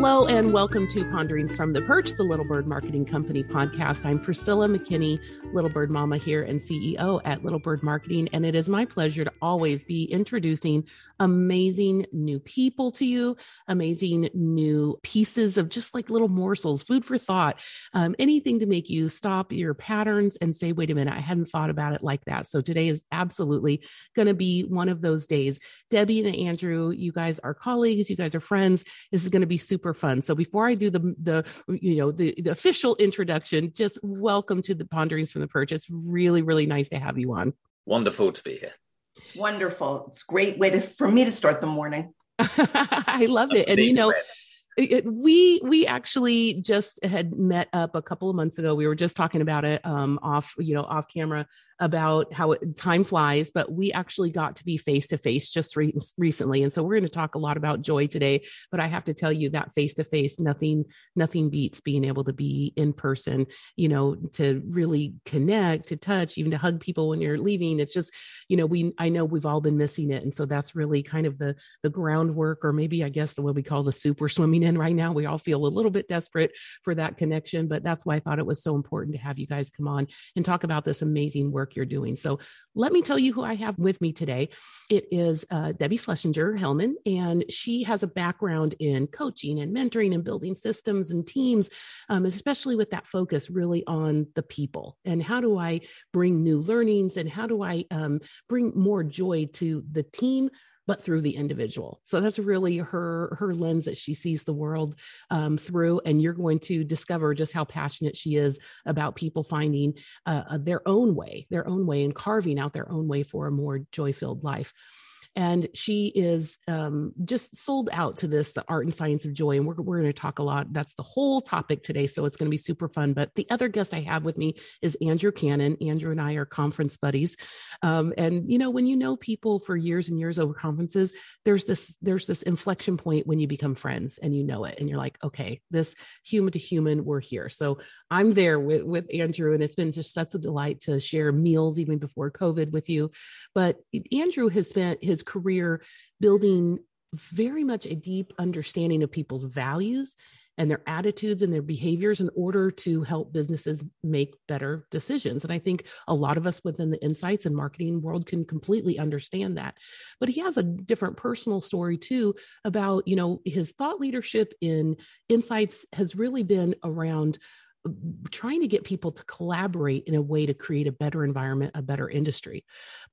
Hello and welcome to Ponderings from the Perch, the Little Bird Marketing Company podcast. I'm Priscilla McKinney, Little Bird Mama here and CEO at Little Bird Marketing. And it is my pleasure to always be introducing amazing new people to you, amazing new pieces of just like little morsels, food for thought, um, anything to make you stop your patterns and say, wait a minute, I hadn't thought about it like that. So today is absolutely going to be one of those days. Debbie and Andrew, you guys are colleagues, you guys are friends. This is going to be super super fun. So before I do the the you know the, the official introduction, just welcome to the Ponderings from the Perch. It's really really nice to have you on. Wonderful to be here. Wonderful. It's a great way to for me to start the morning. I love it. And you know, we we actually just had met up a couple of months ago. We were just talking about it um, off, you know, off camera about how it, time flies, but we actually got to be face to face just re- recently, and so we're going to talk a lot about joy today. But I have to tell you that face to face, nothing nothing beats being able to be in person. You know, to really connect, to touch, even to hug people when you're leaving. It's just, you know, we I know we've all been missing it, and so that's really kind of the the groundwork, or maybe I guess the what we call the super swimming in right now. We all feel a little bit desperate for that connection, but that's why I thought it was so important to have you guys come on and talk about this amazing work you're doing. So let me tell you who I have with me today. It is uh, Debbie Schlesinger Hellman, and she has a background in coaching and mentoring and building systems and teams, um, especially with that focus really on the people and how do I bring new learnings and how do I um, bring more joy to the team but through the individual. So that's really her her lens that she sees the world um, through, and you're going to discover just how passionate she is about people finding uh, their own way, their own way, and carving out their own way for a more joy filled life and she is um, just sold out to this the art and science of joy. And we're, we're going to talk a lot. That's the whole topic today so it's going to be super fun. But the other guest i have with me is andrew cannon. Andrew and i are conference buddies. Um, and you know when you know people for years and years over conferences there's this there's this inflection point when you become friends and you know it and you're like okay this human to human we're here. So i'm there with, with andrew and it's been just such a delight to share meals even before covid with you. But andrew has spent his career building very much a deep understanding of people's values and their attitudes and their behaviors in order to help businesses make better decisions. And I think a lot of us within the insights and marketing world can completely understand that. But he has a different personal story too about, you know, his thought leadership in insights has really been around trying to get people to collaborate in a way to create a better environment, a better industry.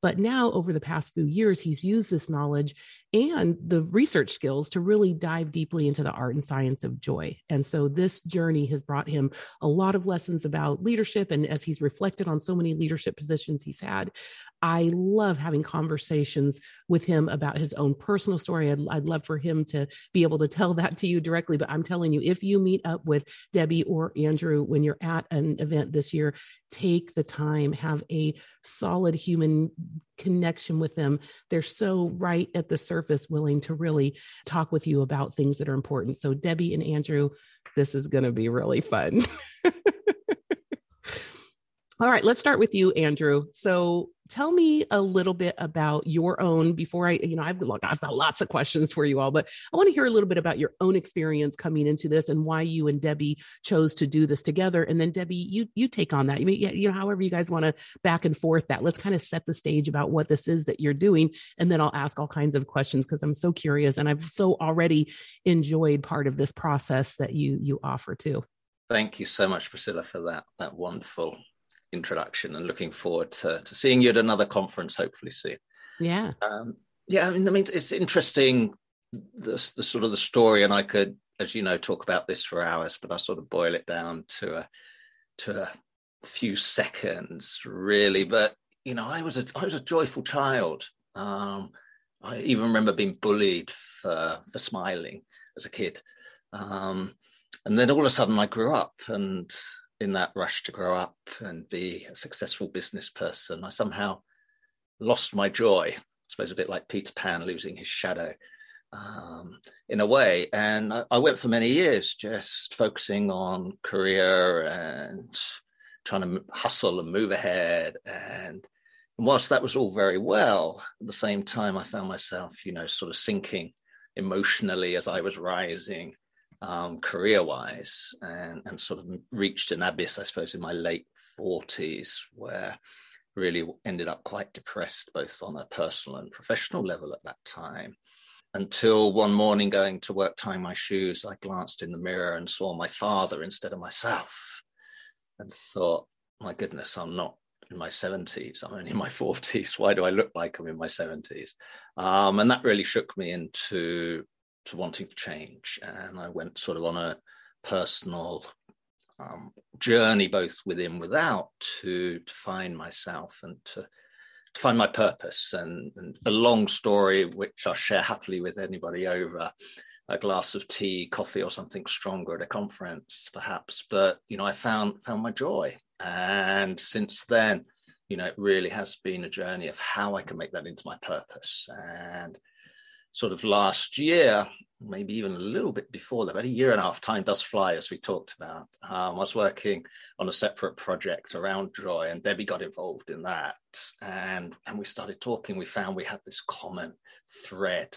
But now, over the past few years, he's used this knowledge and the research skills to really dive deeply into the art and science of joy. And so, this journey has brought him a lot of lessons about leadership. And as he's reflected on so many leadership positions he's had, I love having conversations with him about his own personal story. I'd, I'd love for him to be able to tell that to you directly. But I'm telling you, if you meet up with Debbie or Andrew when you're at an event this year, take the time, have a solid human connection with them. They're so right at the surface, willing to really talk with you about things that are important. So, Debbie and Andrew, this is going to be really fun. All right, let's start with you, Andrew. So, tell me a little bit about your own before I, you know, I've look, I've got lots of questions for you all, but I want to hear a little bit about your own experience coming into this and why you and Debbie chose to do this together. And then Debbie, you you take on that. You mean, you know, however you guys want to back and forth that. Let's kind of set the stage about what this is that you're doing, and then I'll ask all kinds of questions because I'm so curious and I've so already enjoyed part of this process that you you offer too. Thank you so much, Priscilla, for that that wonderful introduction and looking forward to, to seeing you at another conference hopefully soon. Yeah. Um, yeah, I mean, I mean, it's interesting the, the sort of the story, and I could, as you know, talk about this for hours, but I sort of boil it down to a to a few seconds, really. But you know, I was a I was a joyful child. Um, I even remember being bullied for for smiling as a kid. Um, and then all of a sudden, I grew up, and in that rush to grow up and be a successful business person, I somehow lost my joy. I suppose a bit like Peter Pan losing his shadow um, in a way. And I, I, went for many years just focusing on career and trying to hustle and move ahead. And whilst that was all very well, at the same time, I found myself, you know, sort of sinking emotionally as I was rising um, career wise and, and sort of reached an abyss, I suppose, in my late 40s, where really ended up quite depressed, both on a personal and professional level at that time. Until one morning, going to work, tying my shoes, I glanced in the mirror and saw my father instead of myself and thought, my goodness, I'm not in my 70s. I'm only in my 40s. Why do I look like I'm in my 70s? Um, and that really shook me into to wanting to change. And I went sort of on a personal um, journey, both within without, to, to find myself and to, to find my purpose. And, and a long story, which I'll share happily with anybody over a glass of tea, coffee, or something stronger at a conference, perhaps. But you know, I found found my joy, and since then, you know, it really has been a journey of how I can make that into my purpose. And sort of last year, maybe even a little bit before that, about a year and a half, time does fly, as we talked about. Um, I was working on a separate project around joy, and Debbie got involved in that. And, and we started talking. We found we had this common thread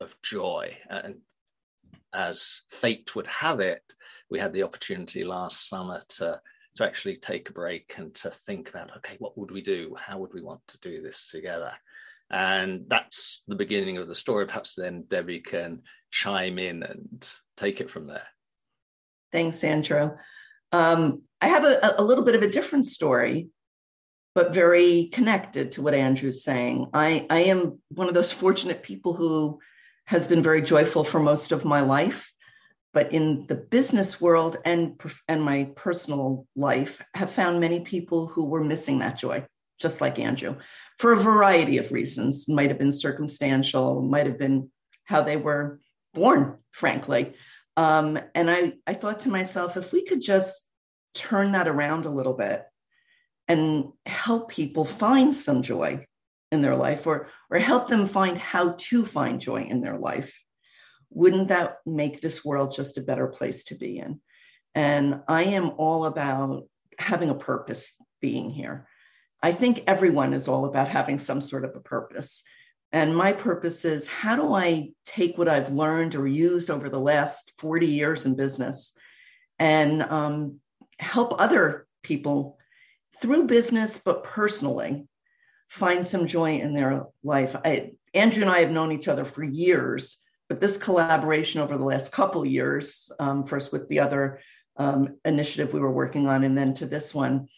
of joy. And as fate would have it, we had the opportunity last summer to to actually take a break and to think about okay what would we do how would we want to do this together and that's the beginning of the story. Perhaps then debbie can chime in and take it from there. Thanks andrew. Um, i have a, a little bit of a different story but very connected to what andrew's saying. I i am one of those fortunate people who has been very joyful for most of my life but in the business world and and my personal life have found many people who were missing that joy just like andrew for a variety of reasons might have been circumstantial might have been how they were born frankly um, and I, I thought to myself if we could just turn that around a little bit and help people find some joy in their life or or help them find how to find joy in their life wouldn't that make this world just a better place to be in? And I am all about having a purpose being here. I think everyone is all about having some sort of a purpose. And my purpose is how do I take what I've learned or used over the last 40 years in business and um, help other people through business, but personally find some joy in their life. I, Andrew and I have known each other for years but this collaboration over the last couple years, um, first with the other um, initiative we were working on, and then to this one,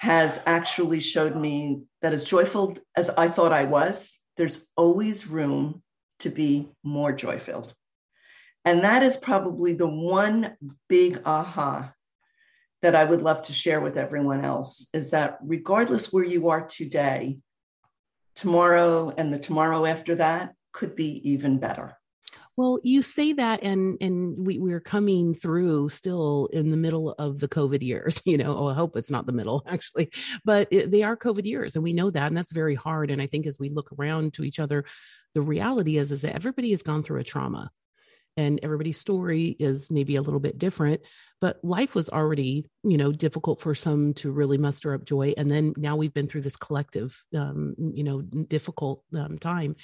has actually showed me that as joyful as I thought I was, there's always room to be more joy filled. And that is probably the one big aha that I would love to share with everyone else is that regardless where you are today, tomorrow and the tomorrow after that could be even better. Well, you say that, and and we we're coming through still in the middle of the COVID years. You know, oh, I hope it's not the middle actually, but it, they are COVID years, and we know that, and that's very hard. And I think as we look around to each other, the reality is is that everybody has gone through a trauma, and everybody's story is maybe a little bit different but life was already you know difficult for some to really muster up joy and then now we've been through this collective um, you know difficult um, time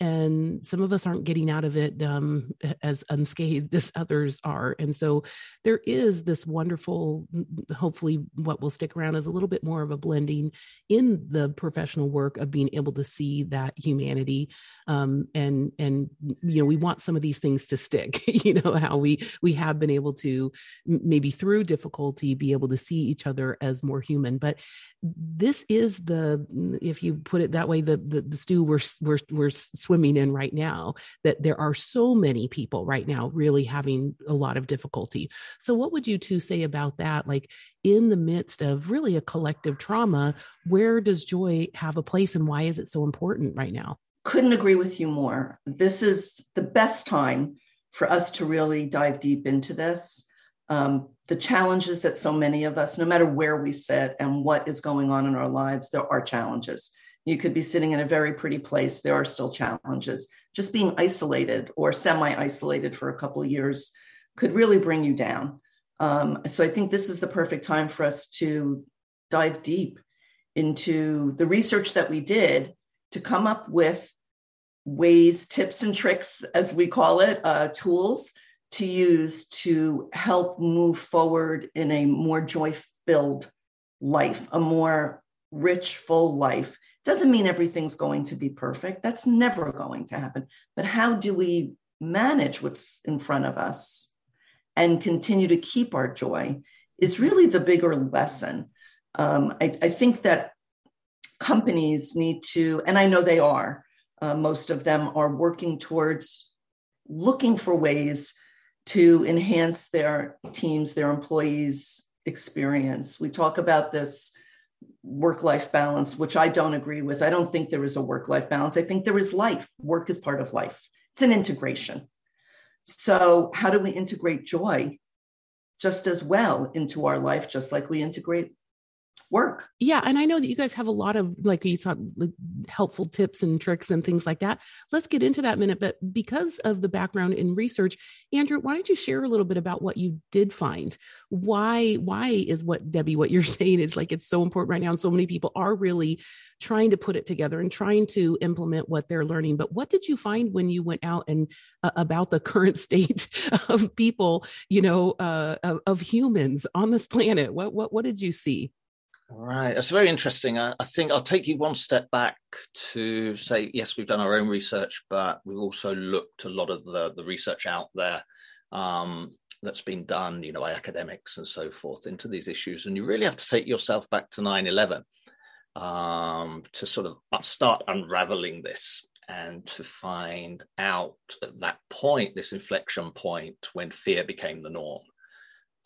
and some of us aren't getting out of it um, as unscathed as others are. And so there is this wonderful hopefully what will stick around is a little bit more of a blending in the professional work of being able to see that humanity um, and and you know we want some of these things to stick you know how we we have been able to maybe through difficulty be able to see each other as more human. But this is the if you put it that way the the, the stew we're, we're we're swimming in right now that there are so many people right now really having a lot of difficulty. So what would you two say about that? Like in the midst of really a collective trauma where does joy have a place and why is it so important right now? Couldn't agree with you more. This is the best time for us to really dive deep into this. Um, the challenges that so many of us, no matter where we sit and what is going on in our lives, there are challenges. You could be sitting in a very pretty place, there are still challenges. Just being isolated or semi isolated for a couple years could really bring you down. Um, so I think this is the perfect time for us to dive deep into the research that we did to come up with ways, tips, and tricks, as we call it, uh, tools to use to help move forward in a more joy filled life, a more rich, full life. Doesn't mean everything's going to be perfect. That's never going to happen. But how do we manage what's in front of us and continue to keep our joy is really the bigger lesson. Um, I, I, think that companies need to, and I know they are, uh, most of them are working towards looking for ways to enhance their teams, their employees' experience. We talk about this work life balance, which I don't agree with. I don't think there is a work life balance. I think there is life. Work is part of life, it's an integration. So, how do we integrate joy just as well into our life, just like we integrate work. Yeah. And I know that you guys have a lot of, like you saw, like, helpful tips and tricks and things like that. Let's get into that minute. But because of the background in research, Andrew, why don't you share a little bit about what you did find? Why, why is what Debbie, what you're saying is like it's so important right now. And so many people are really trying to put it together and trying to implement what they're learning. But what did you find when you went out and uh, about the current state of people, you know, uh, of, of humans on this planet? What, what, what did you see? Right, that's very interesting. I, I, think I'll take you one step back to say, yes, we've done our own research, but we've also looked a lot of the, the research out there um, that's been done, you know, by academics and so forth into these issues. And you really have to take yourself back to 9 11 um, to sort of start unraveling this and to find out at that point, this inflection point when fear became the norm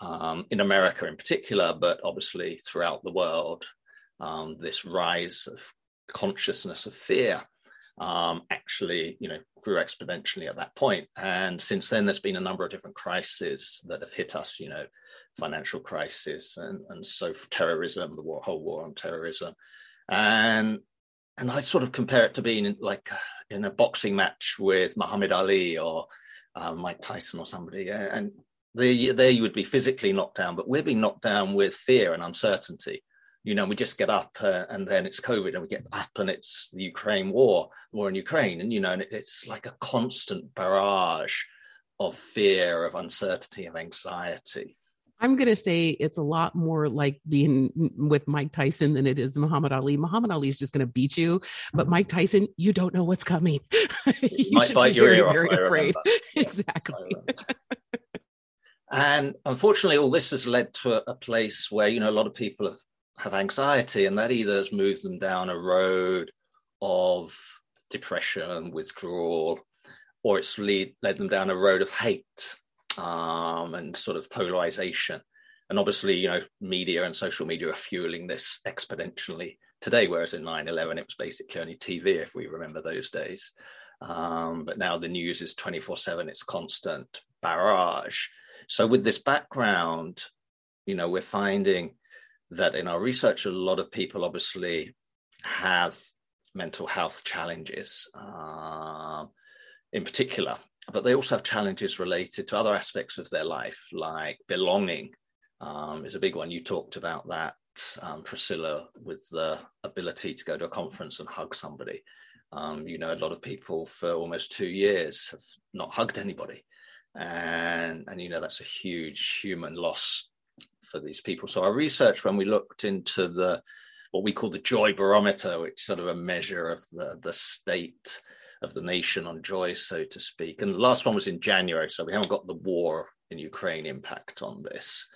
um, in America in particular, but obviously throughout the world, um, this rise of consciousness of fear um, actually, you know, grew exponentially at that point. And since then, there's been a number of different crises that have hit us. You know, financial crisis and and so terrorism, the war, whole war on terrorism, and and I sort of compare it to being like in a boxing match with Muhammad Ali or uh, Mike Tyson or somebody, and the, there you would be physically knocked down, but we're being knocked down with fear and uncertainty. You know, we just get up uh, and then it's COVID, and we get up and it's the Ukraine war, war in Ukraine, and you know, and it's like a constant barrage of fear, of uncertainty, of anxiety. I'm going to say it's a lot more like being with Mike Tyson than it is Muhammad Ali. Muhammad Ali is just going to beat you, but Mike Tyson, you don't know what's coming. you Might bite your very, ear very off, afraid. exactly. And unfortunately, all this has led to a, place where, you know, a lot of people have, have anxiety, and that either has moved them down a road of depression, and withdrawal, or it's lead, led them down a road of hate um, and sort of polarization. And obviously, you know, media and social media are fueling this exponentially today, whereas in 9 11, it was basically only TV, if we remember those days. Um, but now the news is 24 7, it's constant barrage. So, with this background, you know, we're finding that in our research, a lot of people obviously have mental health challenges uh, in particular, but they also have challenges related to other aspects of their life, like belonging um, is a big one. You talked about that, um, Priscilla, with the ability to go to a conference and hug somebody. Um, you know, a lot of people for almost two years have not hugged anybody and and you know that's a huge human loss for these people. So our research, when we looked into the what we call the joy barometer, which is sort of a measure of the the state of the nation on joy, so to speak. And the last one was in January, so we haven't got the war in Ukraine impact on this.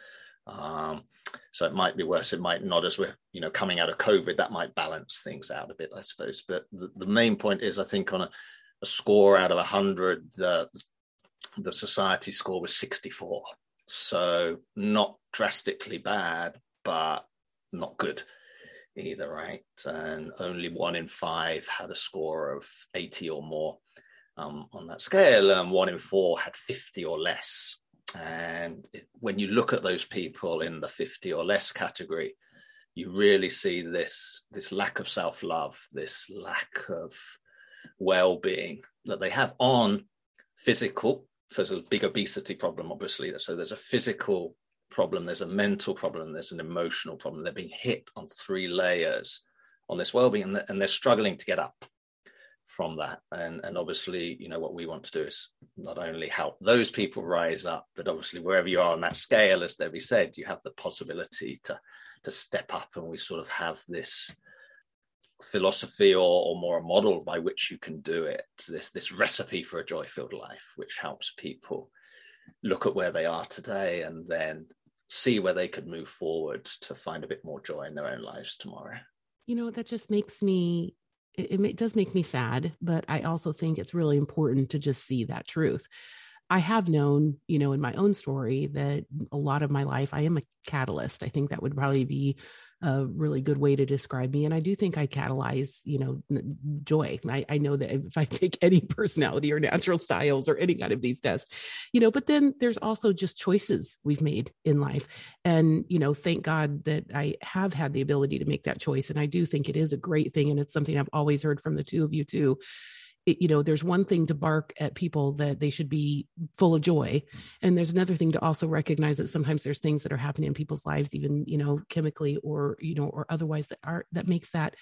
Um, so it might be worse, it might not. As we're you know coming out of COVID, that might balance things out a bit, I suppose. But the, the main point is, I think on a, a score out of 100, the the society score was 64. So not drastically bad, but not good either, right? And only one in five had a score of 80 or more um, on that scale, and one in four had 50 or less. And when you look at those people in the 50 or less category, you really see this this lack of self-love, this lack of well-being that they have on physical so there's a big obesity problem, obviously. So there's a physical problem, there's a mental problem, there's an emotional problem. They're being hit on three layers on this well-being, and they're struggling to get up. from that and and obviously you know what we want to do is not only help those people rise up but obviously wherever you are on that scale as debbie said you have the possibility to to step up and we sort of have this philosophy or, or more a model by which you can do it. This this recipe for a joy filled life which helps people look at where they are today and then see where they could move forward to find a bit more joy in their own lives tomorrow. You know that just makes me it, it does make me sad but i also think it's really important to just see that truth I have known, you know, in my own story that a lot of my life I am a catalyst. I think that would probably be a really good way to describe me. And I do think I catalyze, you know, joy. I, I know that if I take any personality or natural styles or any kind of these tests, you know, but then there's also just choices we've made in life. And, you know, thank God that I have had the ability to make that choice. And I do think it is a great thing. And it's something I've always heard from the two of you too it, you know there's one thing to bark at people that they should be full of joy and there's another thing to also recognize that sometimes there's things that are happening in people's lives even you know chemically or you know or otherwise that are that makes that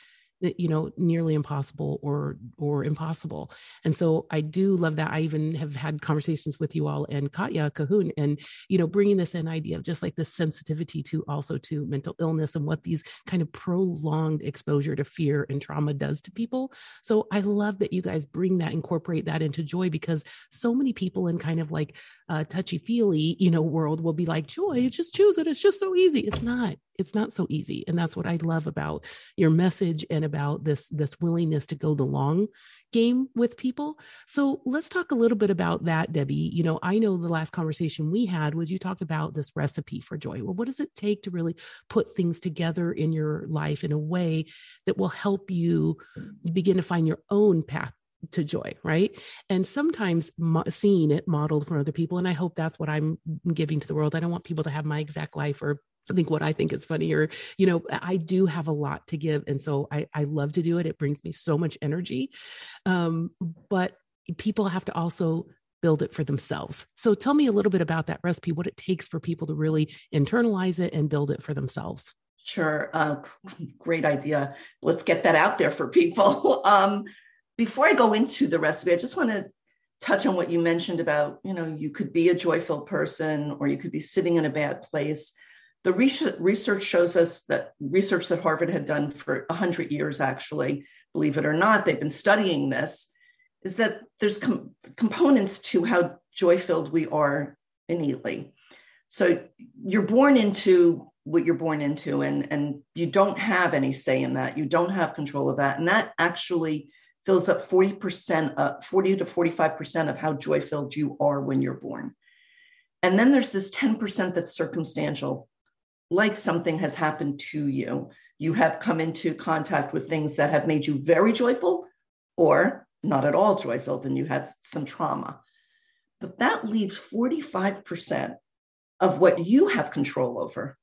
you know nearly impossible or or impossible. And so i do love that. I even have had conversations with you all and katya cahoon and you know bringing this in idea of just like the sensitivity to also to mental illness and what these kind of prolonged exposure to fear and trauma does to people. So i love that you guys bring that incorporate that into joy because so many people in kind of like uh, touchy feely you know world will be like joy it's just choose it it's just so easy. It's not it's not so easy and that's what i love about your message and about this this willingness to go the long game with people so let's talk a little bit about that debbie you know i know the last conversation we had was you talked about this recipe for joy well what does it take to really put things together in your life in a way that will help you begin to find your own path to joy, right? And sometimes mo- seeing it modeled from other people. And I hope that's what I'm giving to the world. I don't want people to have my exact life or think what I think is funny or, you know, I do have a lot to give. And so I, I love to do it. It brings me so much energy. Um, but people have to also build it for themselves. So tell me a little bit about that recipe, what it takes for people to really internalize it and build it for themselves. Sure. Uh, great idea. Let's get that out there for people. um, before I go into the recipe, I just want to touch on what you mentioned about, you know, you could be a joyful person or you could be sitting in a bad place the research shows us that research that Harvard had done for 100 years, actually, believe it or not, they've been studying this, is that there's com- components to how joy filled we are innately. So you're born into what you're born into, and, and you don't have any say in that. You don't have control of that. And that actually fills up 40%, uh, 40 to 45% of how joy filled you are when you're born. And then there's this 10% that's circumstantial like something has happened to you. You have come into contact with things that have made you very joyful or not at all joyful, and you had some trauma. But that leaves 45% of what you have control over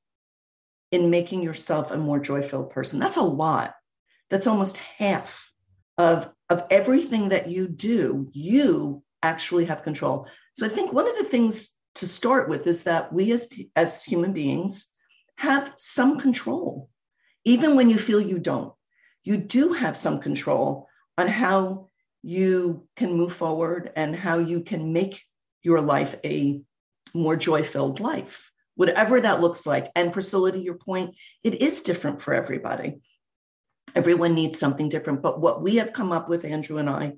in making yourself a more joy filled person. That's a lot. That's almost half of, of everything that you do, you actually have control. So I think one of the things to start with is that we as, as human beings have some control, even when you feel you don't. You do have some control on how you can move forward and how you can make your life a more joy filled life, whatever that looks like. And Priscilla, to your point, it is different for everybody. Everyone needs something different. But what we have come up with, Andrew and I,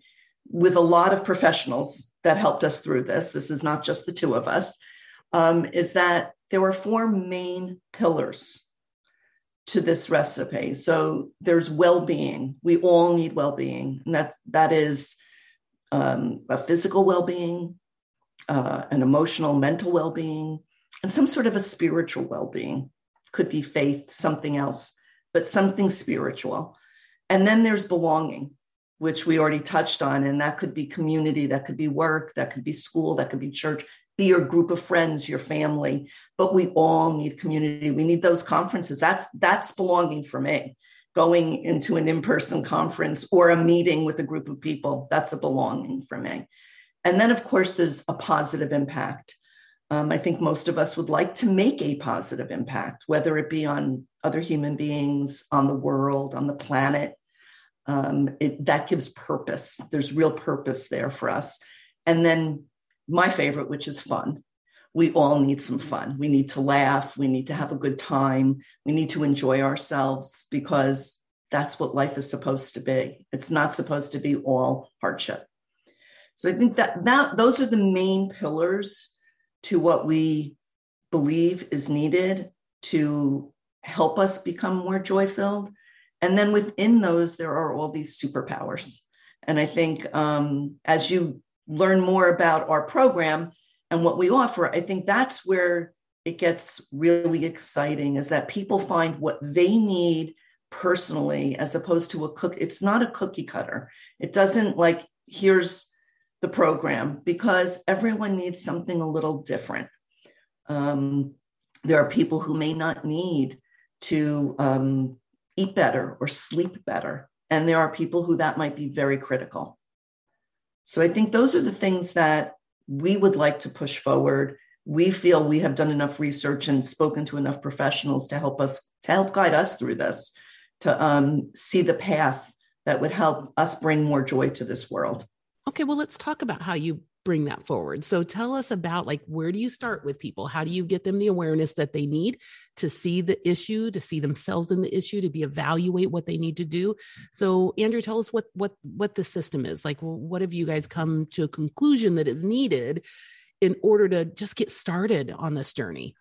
with a lot of professionals that helped us through this, this is not just the two of us, um, is that there were four main pillars to this recipe. So there's well-being. We all need well-being, and that that is um, a physical well-being, uh, an emotional, mental well-being, and some sort of a spiritual well-being. Could be faith, something else, but something spiritual. And then there's belonging, which we already touched on, and that could be community, that could be work, that could be school, that could be church, be your group of friends, your family, but we all need community. We need those conferences. That's that's belonging for me. Going into an in-person conference or a meeting with a group of people, that's a belonging for me. And then, of course, there's a positive impact. Um, I think most of us would like to make a positive impact, whether it be on other human beings, on the world, on the planet. Um, it, that gives purpose. There's real purpose there for us. And then my favorite, which is fun. We all need some fun. We need to laugh. We need to have a good time. We need to enjoy ourselves because that's what life is supposed to be. It's not supposed to be all hardship. So I think that, that those are the main pillars to what we believe is needed to help us become more joy filled. And then within those, there are all these superpowers. And I think um, as you learn more about our program and what we offer, I think that's where it gets really exciting is that people find what they need personally as opposed to a cook. It's not a cookie cutter. It doesn't like, here's the program because everyone needs something a little different. Um, there are people who may not need to um, eat better or sleep better. And there are people who that might be very critical. So I think those are the things that we would like to push forward. We feel we have done enough research and spoken to enough professionals to help us, to help guide us through this, to um, see the path that would help us bring more joy to this world. Okay, well, let's talk about how you bring that forward. So tell us about like where do you start with people? How do you get them the awareness that they need to see the issue, to see themselves in the issue, to be evaluate what they need to do? So Andrew, tell us what what what the system is. Like what have you guys come to a conclusion that is needed in order to just get started on this journey?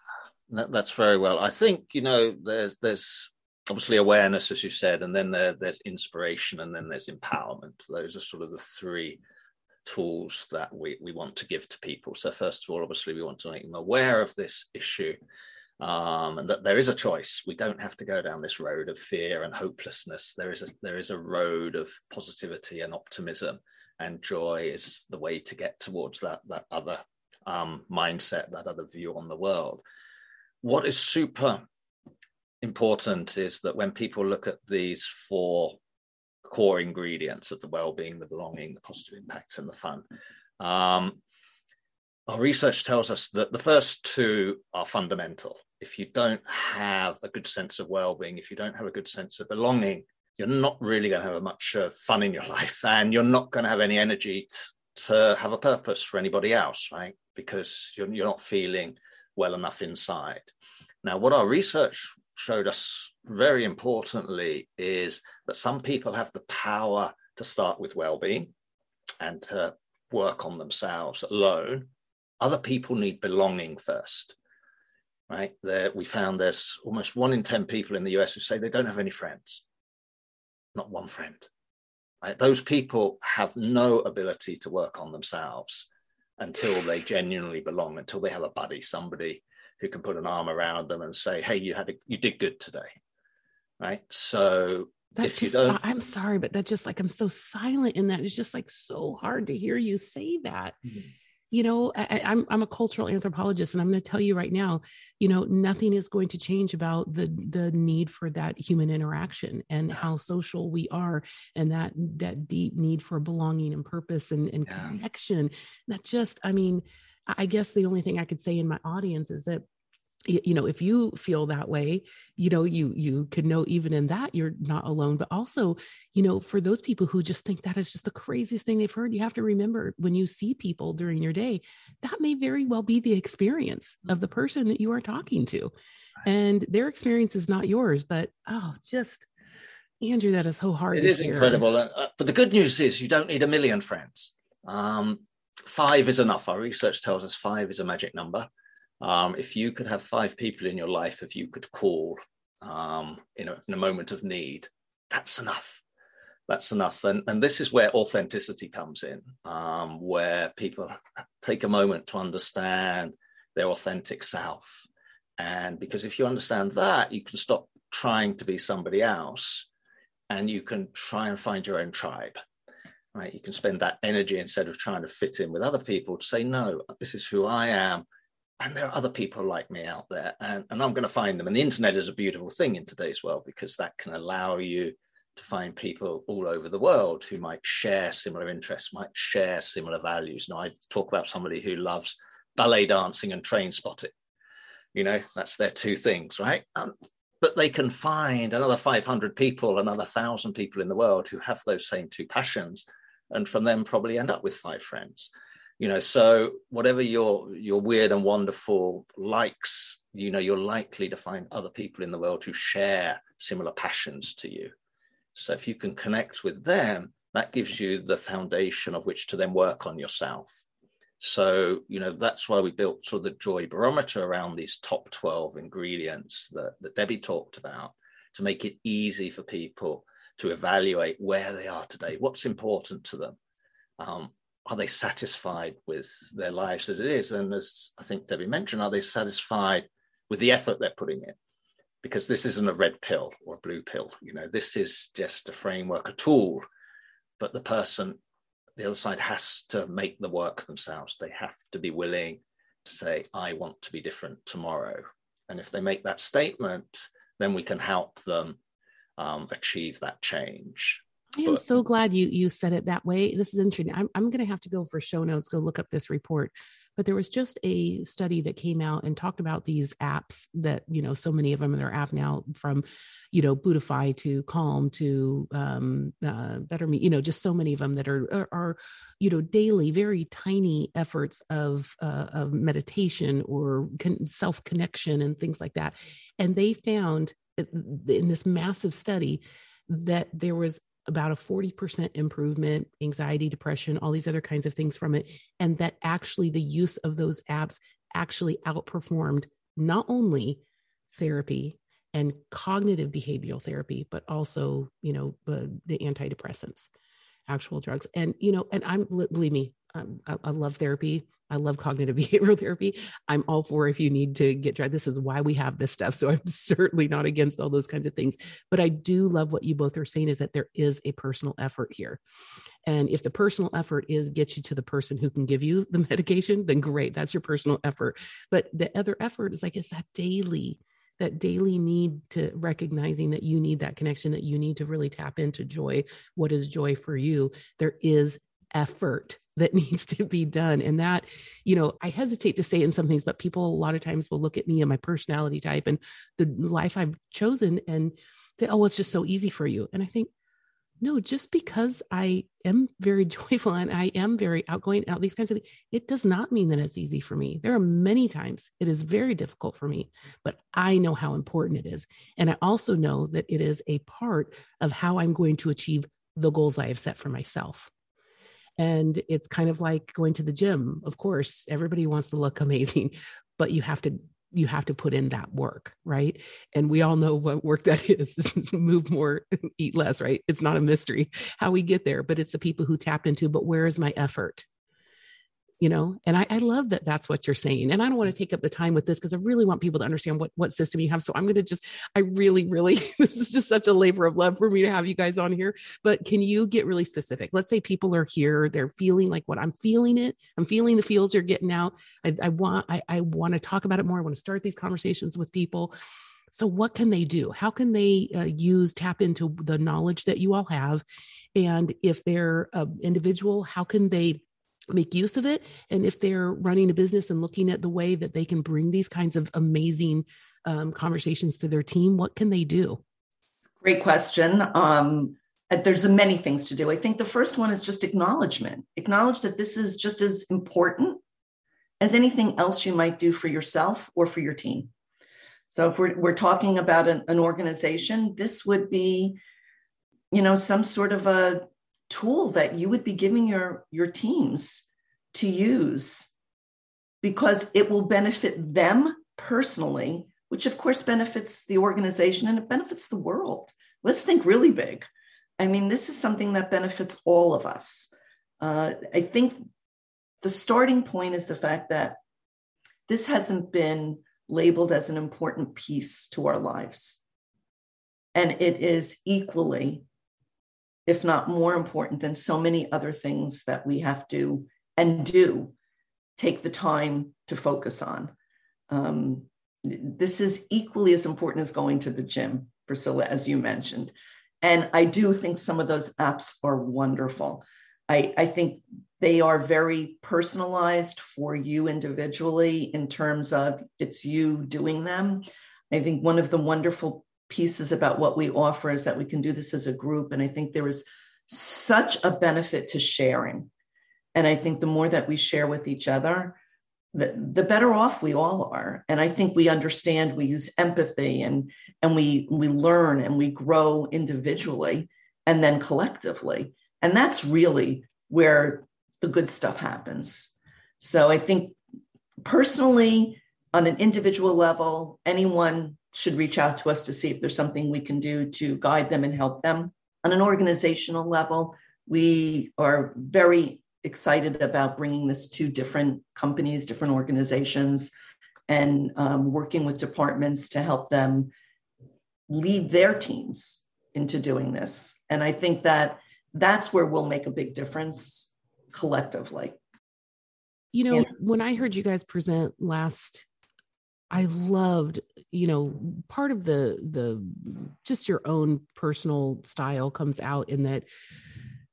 That, that's very well. I think you know there's there's obviously awareness as you said and then there, there's inspiration and then there's empowerment those are sort of the three tools that we, we want to give to people. So, first of all, obviously, we want to make them aware of this issue um, and that there is a choice. We don't have to go down this road of fear and hopelessness. There is a there is a road of positivity and optimism, and joy is the way to get towards that that other um, mindset, that other view on the world. What is super important is that when people look at these four core ingredients of the well-being, the belonging, the positive impacts, and the fun. Um, our research tells us that the first two are fundamental. If you don't have a good sense of well-being, if you don't have a good sense of belonging, you're not really going to have much uh, fun in your life, and you're not going to have any energy to, to have a purpose for anybody else, right? Because you're, you're not feeling well enough inside. Now, what our research showed us very importantly is that some people have the power to start with well-being and to work on themselves alone. Other people need belonging first right? There we found there's almost one in 10 people in the us who say they don't have any friends. Not one friend right? Those people have no ability to work on themselves until they genuinely belong until they have a buddy somebody who can put an arm around them and say, "Hey, you had a, you did good today," right? So that's just, I'm sorry, but that's just like I'm so silent in that. It's just like so hard to hear you say that. Mm-hmm. You know, I, I'm, I'm a cultural anthropologist, and I'm going to tell you right now, you know, nothing is going to change about the the need for that human interaction and how social we are, and that that deep need for belonging and purpose and, and yeah. connection. That just, I mean, I guess the only thing I could say in my audience is that you know if you feel that way you know you you can know even in that you're not alone but also you know for those people who just think that is just the craziest thing they've heard you have to remember when you see people during your day that may very well be the experience of the person that you are talking to and their experience is not yours but oh just andrew that is so hard it is incredible uh, but the good news is you don't need a million friends um, five is enough. Our research tells us five is a magic number. Um, if you could have five people in your life, if you could call um, in, a, in a moment of need, that's enough. That's enough. And, and this is where authenticity comes in, um, where people take a moment to understand their authentic self. And because if you understand that, you can stop trying to be somebody else and you can try and find your own tribe right? You can spend that energy instead of trying to fit in with other people to say, no, this is who I am. And there are other people like me out there, and, and I'm going to find them. And the internet is a beautiful thing in today's world because that can allow you to find people all over the world who might share similar interests, might share similar values. Now, I talk about somebody who loves ballet dancing and train spotting. You know, that's their two things, right? Um, but they can find another 500 people, another 1,000 people in the world who have those same two passions, and from them probably end up with five friends. You know, so whatever your your weird and wonderful likes, you know, you're likely to find other people in the world who share similar passions to you. So if you can connect with them, that gives you the foundation of which to then work on yourself. So, you know, that's why we built sort of the joy barometer around these top 12 ingredients that, that Debbie talked about to make it easy for people to evaluate where they are today, what's important to them. Um, are they satisfied with their lives as it is? And as I think Debbie mentioned, are they satisfied with the effort they're putting in? Because this isn't a red pill or a blue pill. You know, this is just a framework, a tool but the person the other side has to make the work themselves they have to be willing to say i want to be different tomorrow and if they make that statement then we can help them um, achieve that change I am but, so glad you you said it that way. This is interesting. I'm I'm going to have to go for show notes, go look up this report but there was just a study that came out and talked about these apps that you know so many of them are app now from you know Buddhify to Calm to um, uh, Better Me, you know, just so many of them that are are, are you know daily, very tiny efforts of uh, of meditation or con- self connection and things like that, and they found in this massive study that there was about a 40% improvement, anxiety, depression, all these other kinds of things from it. And that actually the use of those apps actually outperformed not only therapy and cognitive behavioral therapy, but also, you know, the antidepressants, actual drugs. And, you know, and I'm, believe me, I, I love therapy. I love cognitive behavioral therapy. I'm all for if you need to get tried. This is why we have this stuff. So I'm certainly not against all those kinds of things. But I do love what you both are saying is that there is a personal effort here. And if the personal effort is get you to the person who can give you the medication, then great. That's your personal effort. But the other effort is like, it's that daily that daily need to recognizing that you need that connection that you need to really tap into joy what is joy for you there is effort that needs to be done. And that you know i hesitate to say in some things but people a lot of times will look at me and my personality type and the life i've chosen and say oh it's just so easy for you. And i think no just because i am very joyful and i am very outgoing all these kinds of things it does not mean that it's easy for me. There are many times it is very difficult for me but i know how important it is. And i also know that it is a part of how i'm going to achieve the goals i have set for myself and it's kind of like going to the gym. Of course, everybody wants to look amazing, but you have to you have to put in that work, right? And we all know what work that is. Move more, eat less, right? It's not a mystery how we get there, but it's the people who tapped into, but where is my effort? You know and I, I, love that that's what you're saying and i don't want to take up the time with this because i really want people to understand what what system you have so i'm going to just i really really this is just such a labor of love for me to have you guys on here but can you get really specific? Let's say people are here they're feeling like what i'm feeling it i'm feeling the feels you're getting out i, I want I, I want to talk about it more i want to start these conversations with people so what can they do? How can they uh, use tap into the knowledge that you all have and if they're an individual how can they make use of it. And if they're running a business and looking at the way that they can bring these kinds of amazing um, conversations to their team what can they do? Great question. Um, uh, there's many things to do. I think the first one is just acknowledgement. Acknowledge that this is just as important as anything else you might do for yourself or for your team. So if we're, we're talking about an, an organization this would be you know some sort of a tool that you would be giving your your teams to use because it will benefit them personally which of course benefits the organization and it benefits the world. Let's think really big. I mean this is something that benefits all of us. Uh, i think the starting point is the fact that this hasn't been labeled as an important piece to our lives. And it is equally if not more important than so many other things that we have to and do take the time to focus on. Um, this is equally as important as going to the gym, Priscilla, as you mentioned. And I do think some of those apps are wonderful. I, I think they are very personalized for you individually in terms of it's you doing them. I think one of the wonderful pieces about what we offer is that we can do this as a group. And I think there is such a benefit to sharing. And I think the more that we share with each other, the, the better off we all are. And I think we understand, we use empathy and, and we, we learn and we grow individually and then collectively. And that's really where the good stuff happens. So I think personally, on an individual level, anyone should reach out to us to see if there's something we can do to guide them and help them. On an organizational level, we are very excited about bringing this to different companies, different organizations, and um, working with departments to help them lead their teams into doing this. And I think that that's where we'll make a big difference collectively. You know, when I heard you guys present last I loved, you know, part of the the just your own personal style comes out in that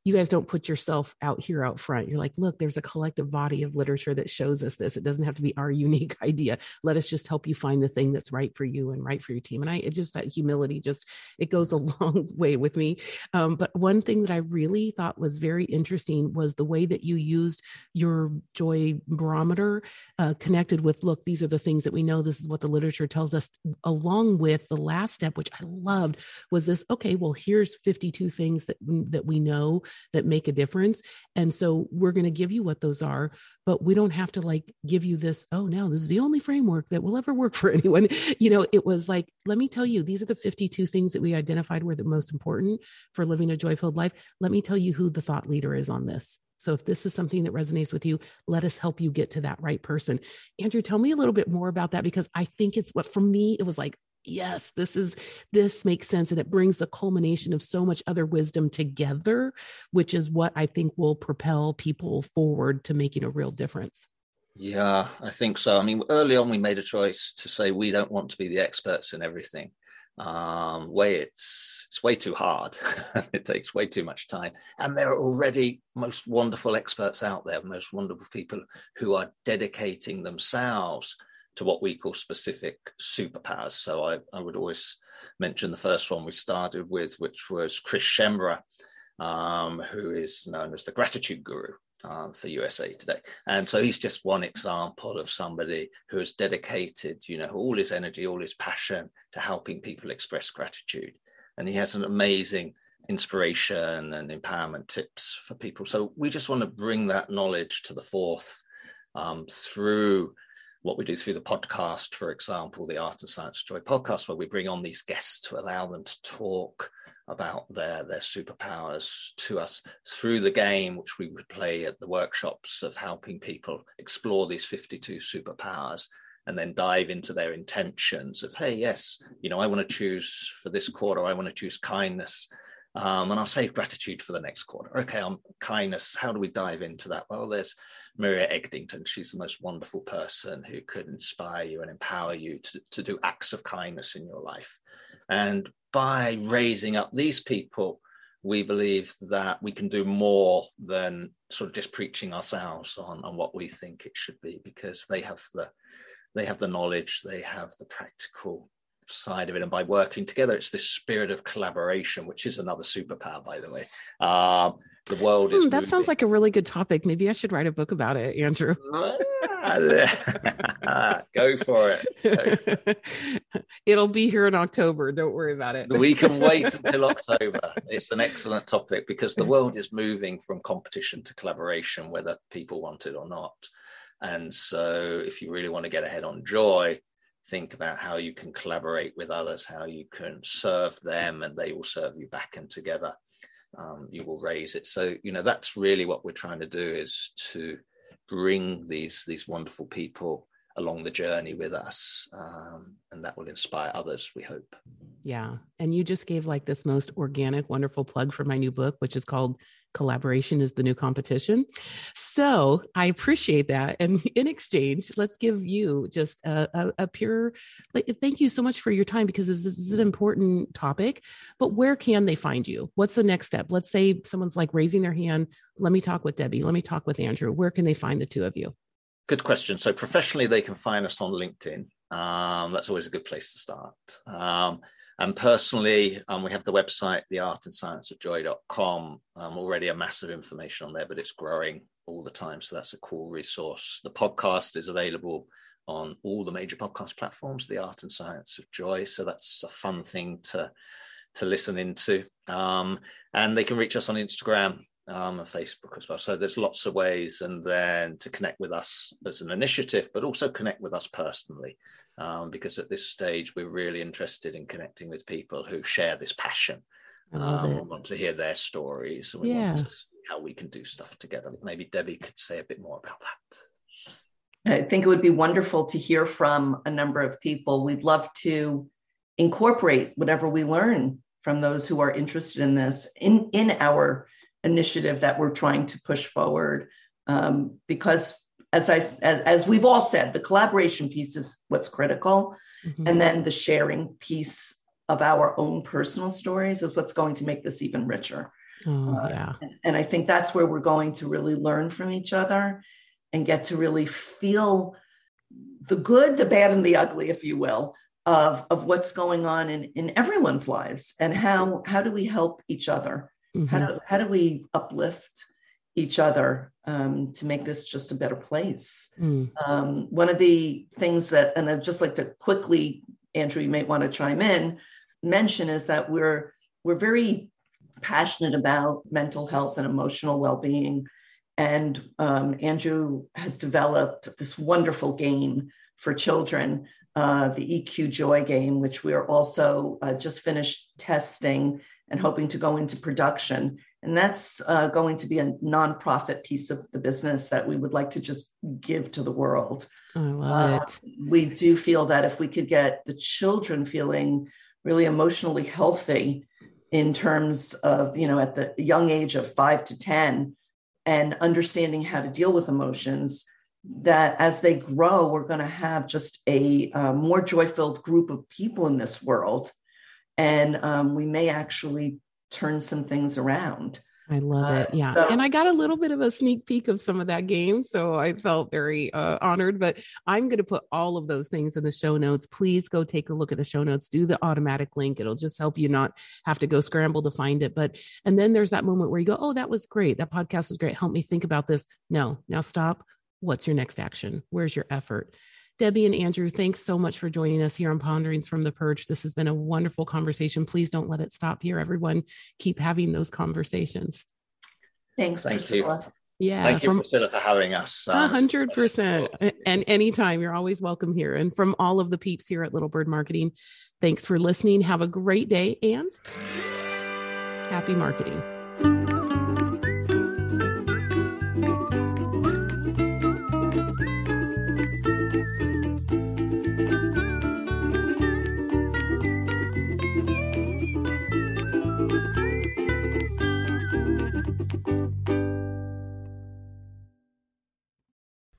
you guys don't put yourself out here out front. You're like, look, there's a collective body of literature that shows us this. It doesn't have to be our unique idea. Let us just help you find the thing that's right for you and right for your team. And I, it just that humility just it goes a long way with me. Um, but one thing that I really thought was very interesting was the way that you used your joy barometer uh, connected with, look, these are the things that we know. This is what the literature tells us. Along with the last step, which I loved, was this. Okay, well, here's 52 things that that we know that make a difference. And so we're going to give you what those are, but we don't have to like give you this, oh, no, this is the only framework that will ever work for anyone. You know, it was like, let me tell you, these are the 52 things that we identified were the most important for living a joy filled life. Let me tell you who the thought leader is on this. So if this is something that resonates with you, let us help you get to that right person. Andrew, tell me a little bit more about that because I think it's what for me, it was like, yes this is this makes sense and it brings the culmination of so much other wisdom together which is what i think will propel people forward to making a real difference. Yeah i think so. I mean early on we made a choice to say we don't want to be the experts in everything. Um way it's it's way too hard. It takes way too much time. And there are already most wonderful experts out there most wonderful people who are dedicating themselves to what we call specific superpowers. So I, I would always mention the first one we started with, which was Chris Schembra, um, who is known as the gratitude guru. Um, for USA Today, and so he's just one example of somebody who has dedicated, you know, all his energy, all his passion to helping people express gratitude, and he has an amazing inspiration and empowerment tips for people. So we just want to bring that knowledge to the fourth um, through what we do through the podcast, for example, the Art and Science Joy podcast, where we bring on these guests to allow them to talk about their their superpowers to us through the game, which we would play at the workshops of helping people explore these 52 superpowers and then dive into their intentions of, hey, yes, you know, I want to choose for this quarter, I want to choose kindness. Um, and I'll save gratitude for the next quarter. Okay, on kindness, how do we dive into that? Well, there's Maria Egdington. She's the most wonderful person who could inspire you and empower you to, to do acts of kindness in your life. And by raising up these people, we believe that we can do more than sort of just preaching ourselves on, on what we think it should be because they have the they have the knowledge, they have the practical side of it. And by working together, it's this spirit of collaboration, which is another superpower, by the way. Um, the world is. Hmm, that sounds like a really good topic. Maybe I should write a book about it, Andrew. Go for it. It'll be here in October. Don't worry about it. we can wait until October. It's an excellent topic because the world is moving from competition to collaboration, whether people want it or not. And so, if you really want to get ahead on joy, think about how you can collaborate with others, how you can serve them, and they will serve you back, and together um, you will raise it. So you know that's really what we're trying to do is to bring these these wonderful people along the journey with us um, and that will inspire others we hope. Yeah. And you just gave like this most organic wonderful plug for my new book which is called collaboration is the new competition. So i appreciate that. And in exchange let's give you just a, a, a pure like, thank you so much for your time because this, this is an important topic but where can they find you? What's the next step? Let's say someone's like raising their hand let me talk with debbie. Let me talk with andrew. Where can they find the two of you Good question. So professionally, they can find us on LinkedIn. Um, that's always a good place to start. Um, and personally, um, we have the website, the art and science of joy.com. Um, already a massive information on there, but it's growing all the time. So that's a cool resource. The podcast is available on all the major podcast platforms, the art and science of joy. So that's a fun thing to to listen into. Um, and they can reach us on Instagram um, and Facebook as well. So there's lots of ways, and then to connect with us as an initiative, but also connect with us personally um, because at this stage we're really interested in connecting with people who share this passion. Um, we want to hear their stories and we yeah. want to see how we can do stuff together. Maybe Debbie could say a bit more about that. I think it would be wonderful to hear from a number of people. We'd love to incorporate whatever we learn from those who are interested in this in, in our initiative that we're trying to push forward. Um, because as I as, as we've all said, the collaboration piece is what's critical, mm-hmm. and then the sharing piece of our own personal stories is what's going to make this even richer. Oh, uh, yeah. and, and I think that's where we're going to really learn from each other and get to really feel the good, the bad, and the ugly, if you will, of, of what's going on in, in everyone's lives and how how do we help each other? Mm-hmm. How do how do we uplift each other um, to make this just a better place. Mm. Um, one of the things that, and I'd just like to quickly, Andrew, you may want to chime in, mention is that we're we're very passionate about mental health and emotional well-being, and um, Andrew has developed this wonderful game for children, uh, the EQ Joy game, which we are also uh, just finished testing and hoping to go into production. And that's uh, going to be a nonprofit piece of the business that we would like to just give to the world. I love uh, it. We do feel that if we could get the children feeling really emotionally healthy in terms of, you know, at the young age of five to 10 and understanding how to deal with emotions, that as they grow, we're going to have just a uh, more joy filled group of people in this world. And um, we may actually turn some things around. I love uh, it. Yeah. So, and I got a little bit of a sneak peek of some of that game. So I felt very uh, honored. But I'm going to put all of those things in the show notes. Please go take a look at the show notes. Do the automatic link. It'll just help you not have to go scramble to find it. But, and then there's that moment where you go, oh, that was great. That podcast was great. Help me think about this. No, now stop. What's your next action? Where's your effort? Debbie and Andrew, thanks so much for joining us here on Ponderings from the Perch. This has been a wonderful conversation. Please don't let it stop here. Everyone, keep having those conversations. Thanks, Thank Priscilla. You. Yeah. Thank you, from, Priscilla, for having us. Uh, a hundred percent. And anytime, you're always welcome here. And from all of the peeps here at Little Bird Marketing, thanks for listening. Have a great day and happy marketing.